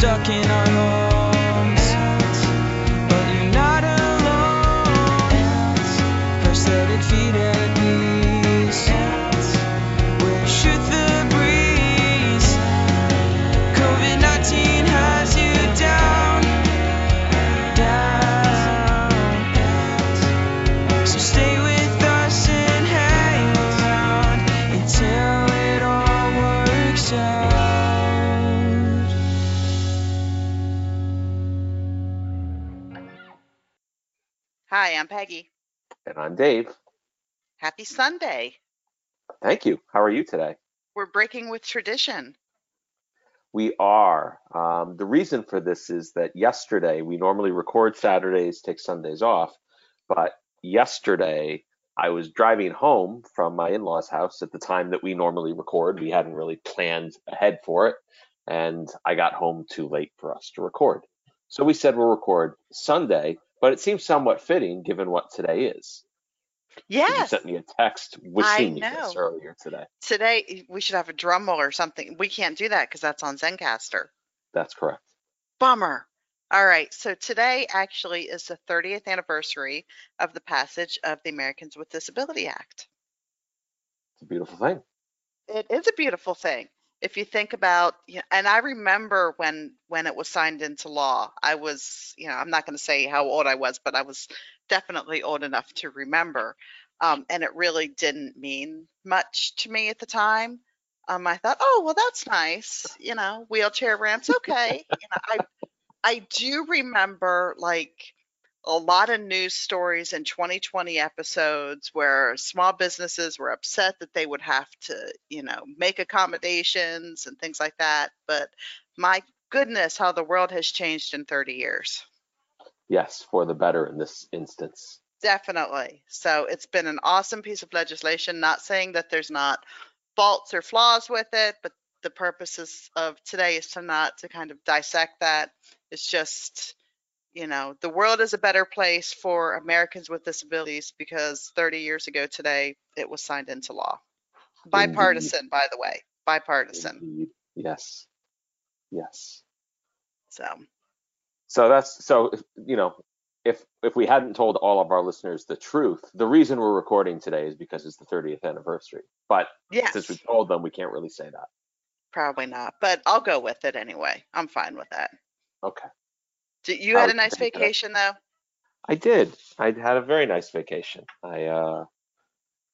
stuck in our homes. Hi, I'm Peggy. And I'm Dave. Happy Sunday. Thank you. How are you today? We're breaking with tradition. We are. Um, the reason for this is that yesterday, we normally record Saturdays, take Sundays off, but yesterday I was driving home from my in law's house at the time that we normally record. We hadn't really planned ahead for it, and I got home too late for us to record. So we said we'll record Sunday, but it seems somewhat fitting given what today is. 'Cause You Yes, sent me a text wishing me this earlier today. today we should have a drum roll or something. We can't do that because that's on Zencastr. That's correct. Bummer. All right, so today actually is the 30th anniversary of the passage of the Americans with Disability Act. It's a beautiful thing. It is a beautiful thing. If you think about, and I remember when when it was signed into law, I was, you know, I'm not going to say how old I was, but I was definitely old enough to remember. Um, and it really didn't mean much to me at the time. Um, I thought, oh, well, that's nice, you know, wheelchair ramps, okay. You know, I I do remember like a lot of news stories in 2020 episodes where small businesses were upset that they would have to, you know, make accommodations and things like that. But my goodness, how the world has changed in 30 years. Yes, for the better in this instance. Definitely. So it's been an awesome piece of legislation. Not saying that there's not faults or flaws with it, but the purposes of today is to not to kind of dissect that. It's just, you know, the world is a better place for Americans with disabilities because 30 years ago today it was signed into law. Bipartisan, by the way, bipartisan. Indeed. Yes. Yes. So So that's so you know, if if we hadn't told all of our listeners the truth, the reason we're recording today is because it's the 30th anniversary. But yes, since we told them, we can't really say that. probably not, but I'll go with it anyway. I'm fine with that. Okay. Do, you had a nice vacation though? I did. I had a very nice vacation. I uh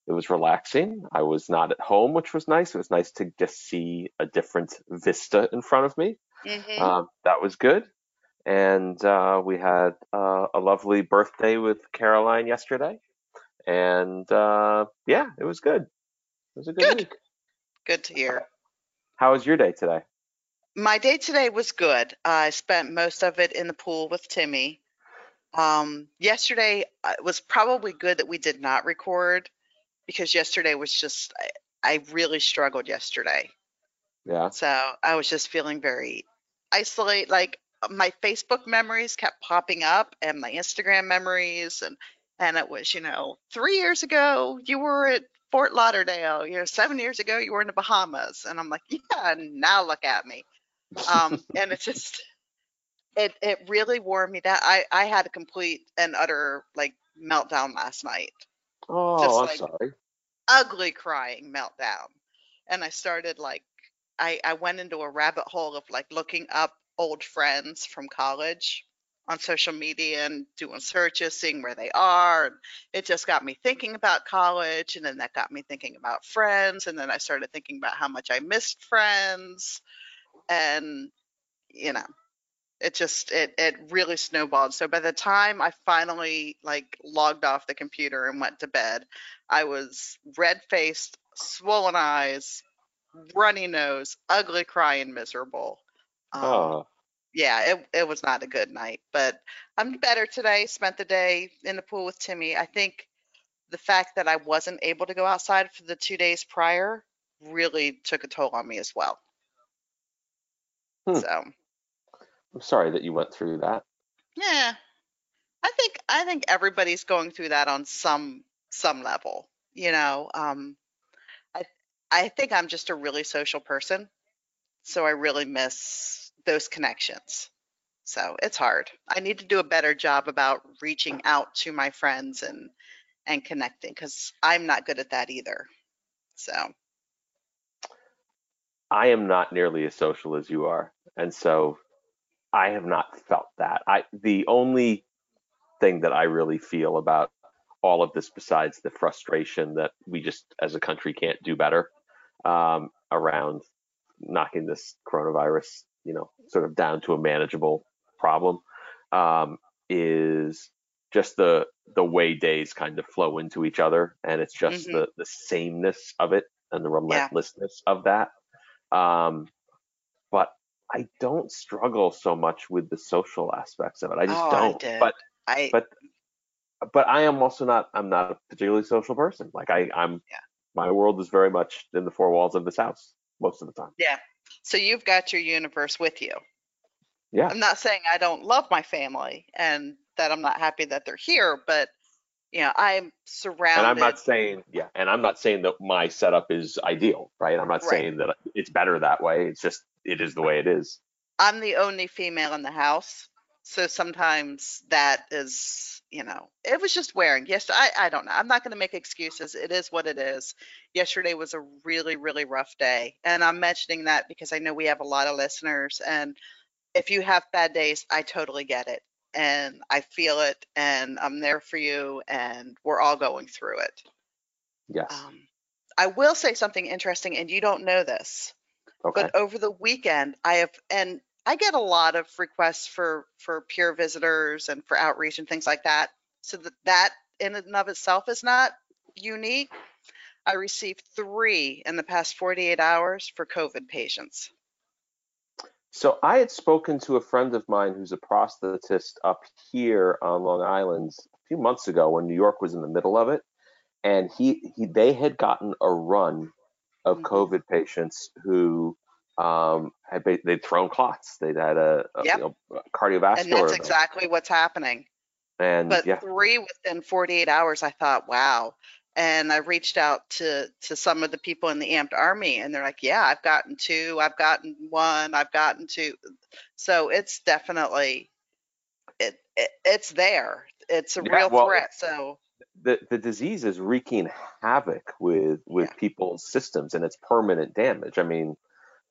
it was relaxing. I was not at home, which was nice. It was nice to just see a different vista in front of me. hmm Um, that was good. And uh, we had uh, a lovely birthday with Caroline yesterday. And uh, yeah, it was good. It was a good, Good. week. Good to hear. How was your day today? My day today was good. I spent most of it in the pool with Timmy. Um, yesterday uh, it was probably good that we did not record because yesterday was just I, I really struggled yesterday. Yeah. So I was just feeling very isolate. Like my Facebook memories kept popping up and my Instagram memories and and it was, you know, three years ago you were at Fort Lauderdale, you know, seven years ago you were in the Bahamas. And I'm like, yeah, now look at me. Um, and it just it it really wore me down. I, I had a complete and utter like meltdown last night. Oh, just I'm like- sorry. ugly crying meltdown and i started like i i went into a rabbit hole of like looking up old friends from college on social media and doing searches seeing where they are and it just got me thinking about college and then that got me thinking about friends and then i started thinking about how much i missed friends and you know it just it it really snowballed. So by the time i finally like logged off the computer and went to bed i was red faced swollen eyes runny nose ugly crying miserable. Um, Oh, yeah it, it was not a good night but i'm better today spent the day in the pool with timmy. I think the fact that i wasn't able to go outside for the two days prior really took a toll on me as well Hmm. so I'm sorry that you went through that. Yeah. I think I think everybody's going through that on some some level, you know. Um I I think I'm just a really social person. So I really miss those connections. So it's hard. I need to do a better job about reaching out to my friends and and connecting because I'm not good at that either. So I am not nearly as social as you are, and so I have not felt that. I the only thing that I really feel about all of this, besides the frustration that we just as a country can't do better um, around knocking this coronavirus, you know, sort of down to a manageable problem, um, is just the the way days kind of flow into each other, and it's just Mhm. the the sameness of it and the relentlessness of that. Um, but I don't struggle so much with the social aspects of it. I just Oh, don't. did. But I but but I am also not I'm not a particularly social person. Like I I'm Yeah. my world is very much in the four walls of this house most of the time. Yeah. So you've got your universe with you. Yeah. I'm not saying I don't love my family and that I'm not happy that they're here, but you know, I'm surrounded. And I'm not saying yeah, and I'm not saying that my setup is ideal, right? I'm not Right. saying that it's better that way. It's just it is the way it is. I'm the only female in the house. So sometimes that is, you know, it was just wearing. Yes, I, I don't know. I'm not going to make excuses. It is what it is. Yesterday was a really, really rough day. And I'm mentioning that because I know we have a lot of listeners. And if you have bad days, I totally get it. And I feel it. And I'm there for you. And we're all going through it. Yes. Um, I will say something interesting, and you don't know this. okay. But over the weekend, I have, and I get a lot of requests for for peer visitors and for outreach and things like that. So that that in and of itself is not unique. I received three in the past 48 hours for COVID patients. So I had spoken to a friend of mine who's a prosthetist up here on Long Island a few months ago when New York was in the middle of it, and he, he they had gotten a run of Mhm. COVID patients who um, had they'd thrown clots. They'd had a, a, Yep. you know, a cardiovascular And that's event. exactly what's happening. and But yeah, three within 48 hours, I thought, wow. And I reached out to to some of the people in the amped army, and they're like, yeah, I've gotten two, I've gotten one, I've gotten two. So it's definitely it, it it's there. It's a Yeah, real well, threat. So the the disease is wreaking havoc with with Yeah. people's systems and it's permanent damage. I mean,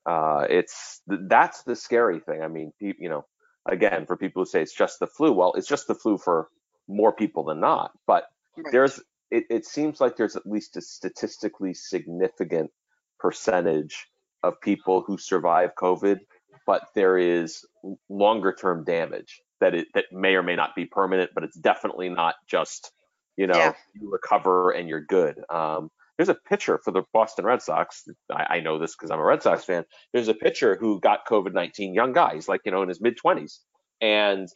uh, it's that's the scary thing. I mean, pe- you know, again, for people who say it's just the flu, well, it's just the flu for more people than not. But Right. there's it, it seems like there's at least a statistically significant percentage of people who survive COVID, but there is longer term damage that it that may or may not be permanent, but it's definitely not just you know Yeah. you recover and you're good. Um, there's a pitcher for the Boston Red Sox. I, I know this because I'm a Red Sox fan. There's a pitcher who got COVID 19, young guy. He's like you know in his mid 20s, and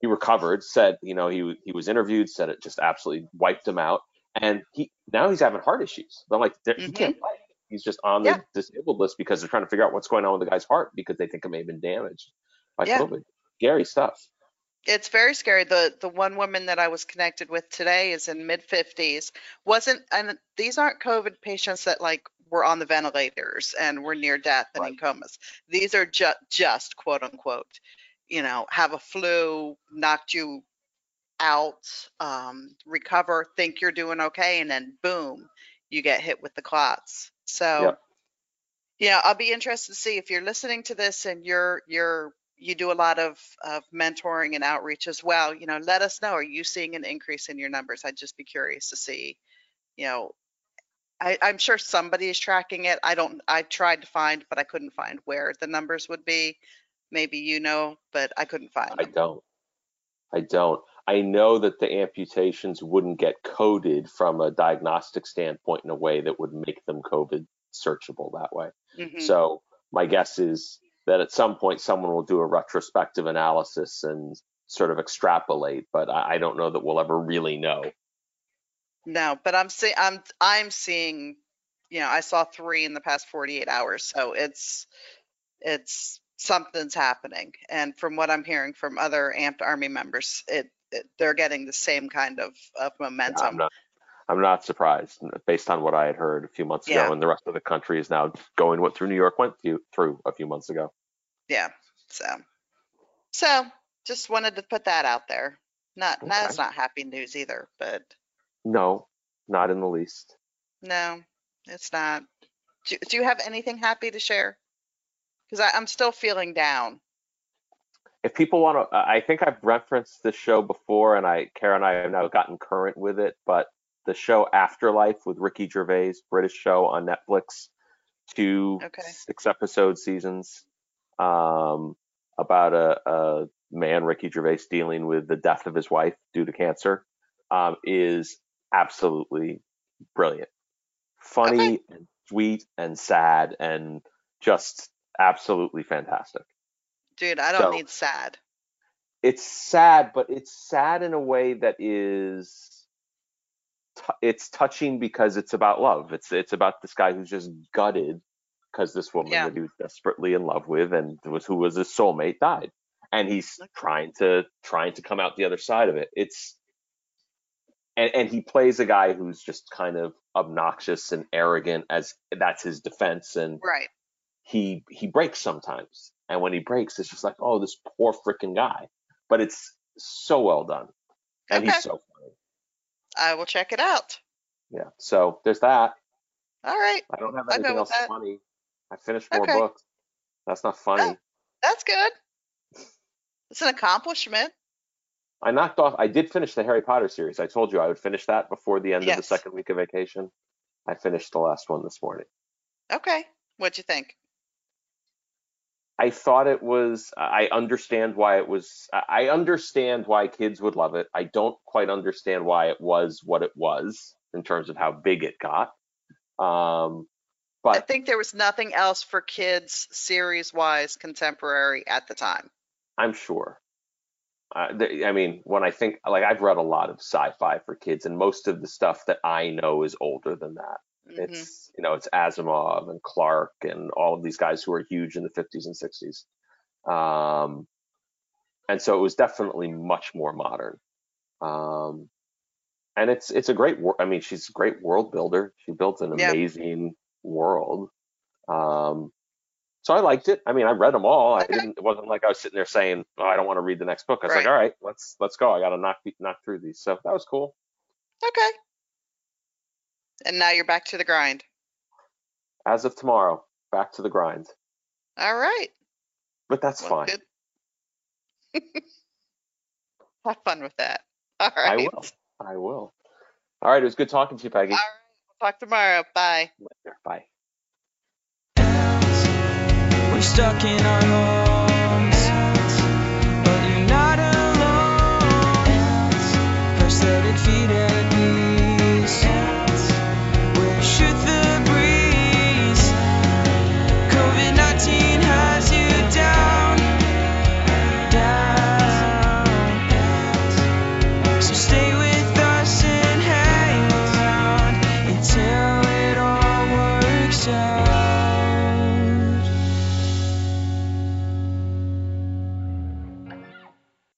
he recovered. Said you know he he was interviewed. Said it just absolutely wiped him out, and he now he's having heart issues. I'm like he can't mm-hmm. play. He's just on the Yeah. disabled list because they're trying to figure out what's going on with the guy's heart because they think it may have been damaged by Yeah. COVID. Scary stuff. it's very scary. The the one woman that I was connected with today is in mid 50s. Wasn't and these aren't COVID patients that like were on the ventilators and were near death and in comas. These are just just quote unquote, you know, have a flu, knocked you out, um, recover, think you're doing okay, and then boom, you get hit with the clots. So yeah, I'll be interested to see if you're listening to this and you're you're you do a lot of of mentoring and outreach as well. You know, let us know. Are you seeing an increase in your numbers? I'd just be curious to see. You know, I, I'm sure somebody is tracking it. I don't. I tried to find, but I couldn't find where the numbers would be. Maybe you know, but I couldn't find I don't. I don't. I know that the amputations wouldn't get coded from a diagnostic standpoint in a way that would make them COVID searchable that way. Mhm. So my guess is that at some point someone will do a retrospective analysis and sort of extrapolate, but I, don't know that we'll ever really know. No, but I'm seeing. I'm I'm seeing. You know, I saw three in the past 48 hours, so it's it's something's happening. And from what I'm hearing from other amped army members, it they're getting the same kind of of Yeah, momentum. I'm not. I'm not surprised based on what I had heard a few months ago, Yeah. and the rest of the country is now going what through New York went through, through a few months ago. Yeah. So, so just wanted to put that out there. Not, that's not happy news either, but No, not in the least. no, it's not. Do, do you have anything happy to share? Because I'm still feeling down. If people want to, I think I've referenced this show before, and I, Kara and I have now gotten current with it. But the show Afterlife with Ricky Gervais, British show on Netflix, two Okay. six episode seasons, um, about a, a man, Ricky Gervais, dealing with the death of his wife due to cancer, um, is absolutely brilliant, funny and sweet and sad and just absolutely fantastic. Dude, I don't So- need sad. it's sad, but it's sad in a way that is t- it's touching because it's about love. It's it's about this guy who's just gutted because this woman Yeah. that he was desperately in love with and was who was his soulmate died, and he's trying to trying to come out the other side of it. It's and, and he plays a guy who's just kind of obnoxious and arrogant as that's his defense and Right. he he breaks sometimes and when he breaks it's just like oh this poor freaking guy but it's so well done and Okay. he's so funny I will check it out. yeah so there's that All right. i don't have anything else that. funny i finished more Okay. books that's not funny Oh. That's good. It's an accomplishment. i knocked off i did finish the harry potter series i told you i would finish that before the end of the second week of vacation i finished the last one this morning Okay. What'd you think? I thought it was. I understand why it was. I understand why kids would love it. I don't quite understand why it was what it was in terms of how big it got. Um, but I think there was nothing else for kids series wise contemporary at the time. I'm sure. Uh, I mean, when I think like I've read a lot of sci-fi for kids, and most of the stuff that I know is older than that. Mhm. It's you know it's Asimov and Clarke and all of these guys who are huge in the 50s and 60s, um, and so it was definitely much more modern. Um, and it's it's a great. wor- I mean, she's a great world builder. She built an Yeah. amazing world. Um, so I liked it. I mean, I read them all. I didn't. It wasn't like I was sitting there saying, "Oh, I don't want to read the next book." I was like, "All right, let's let's go. I got to knock knock through these." So that was cool. Okay. And now you're back to the grind. As of tomorrow, back to the grind. All right. But that's Well, fine. Have fun with that. All right. I will. I will. All right. It was good talking to you, Peggy. All right. We'll talk tomorrow. Bye. Later. Bye.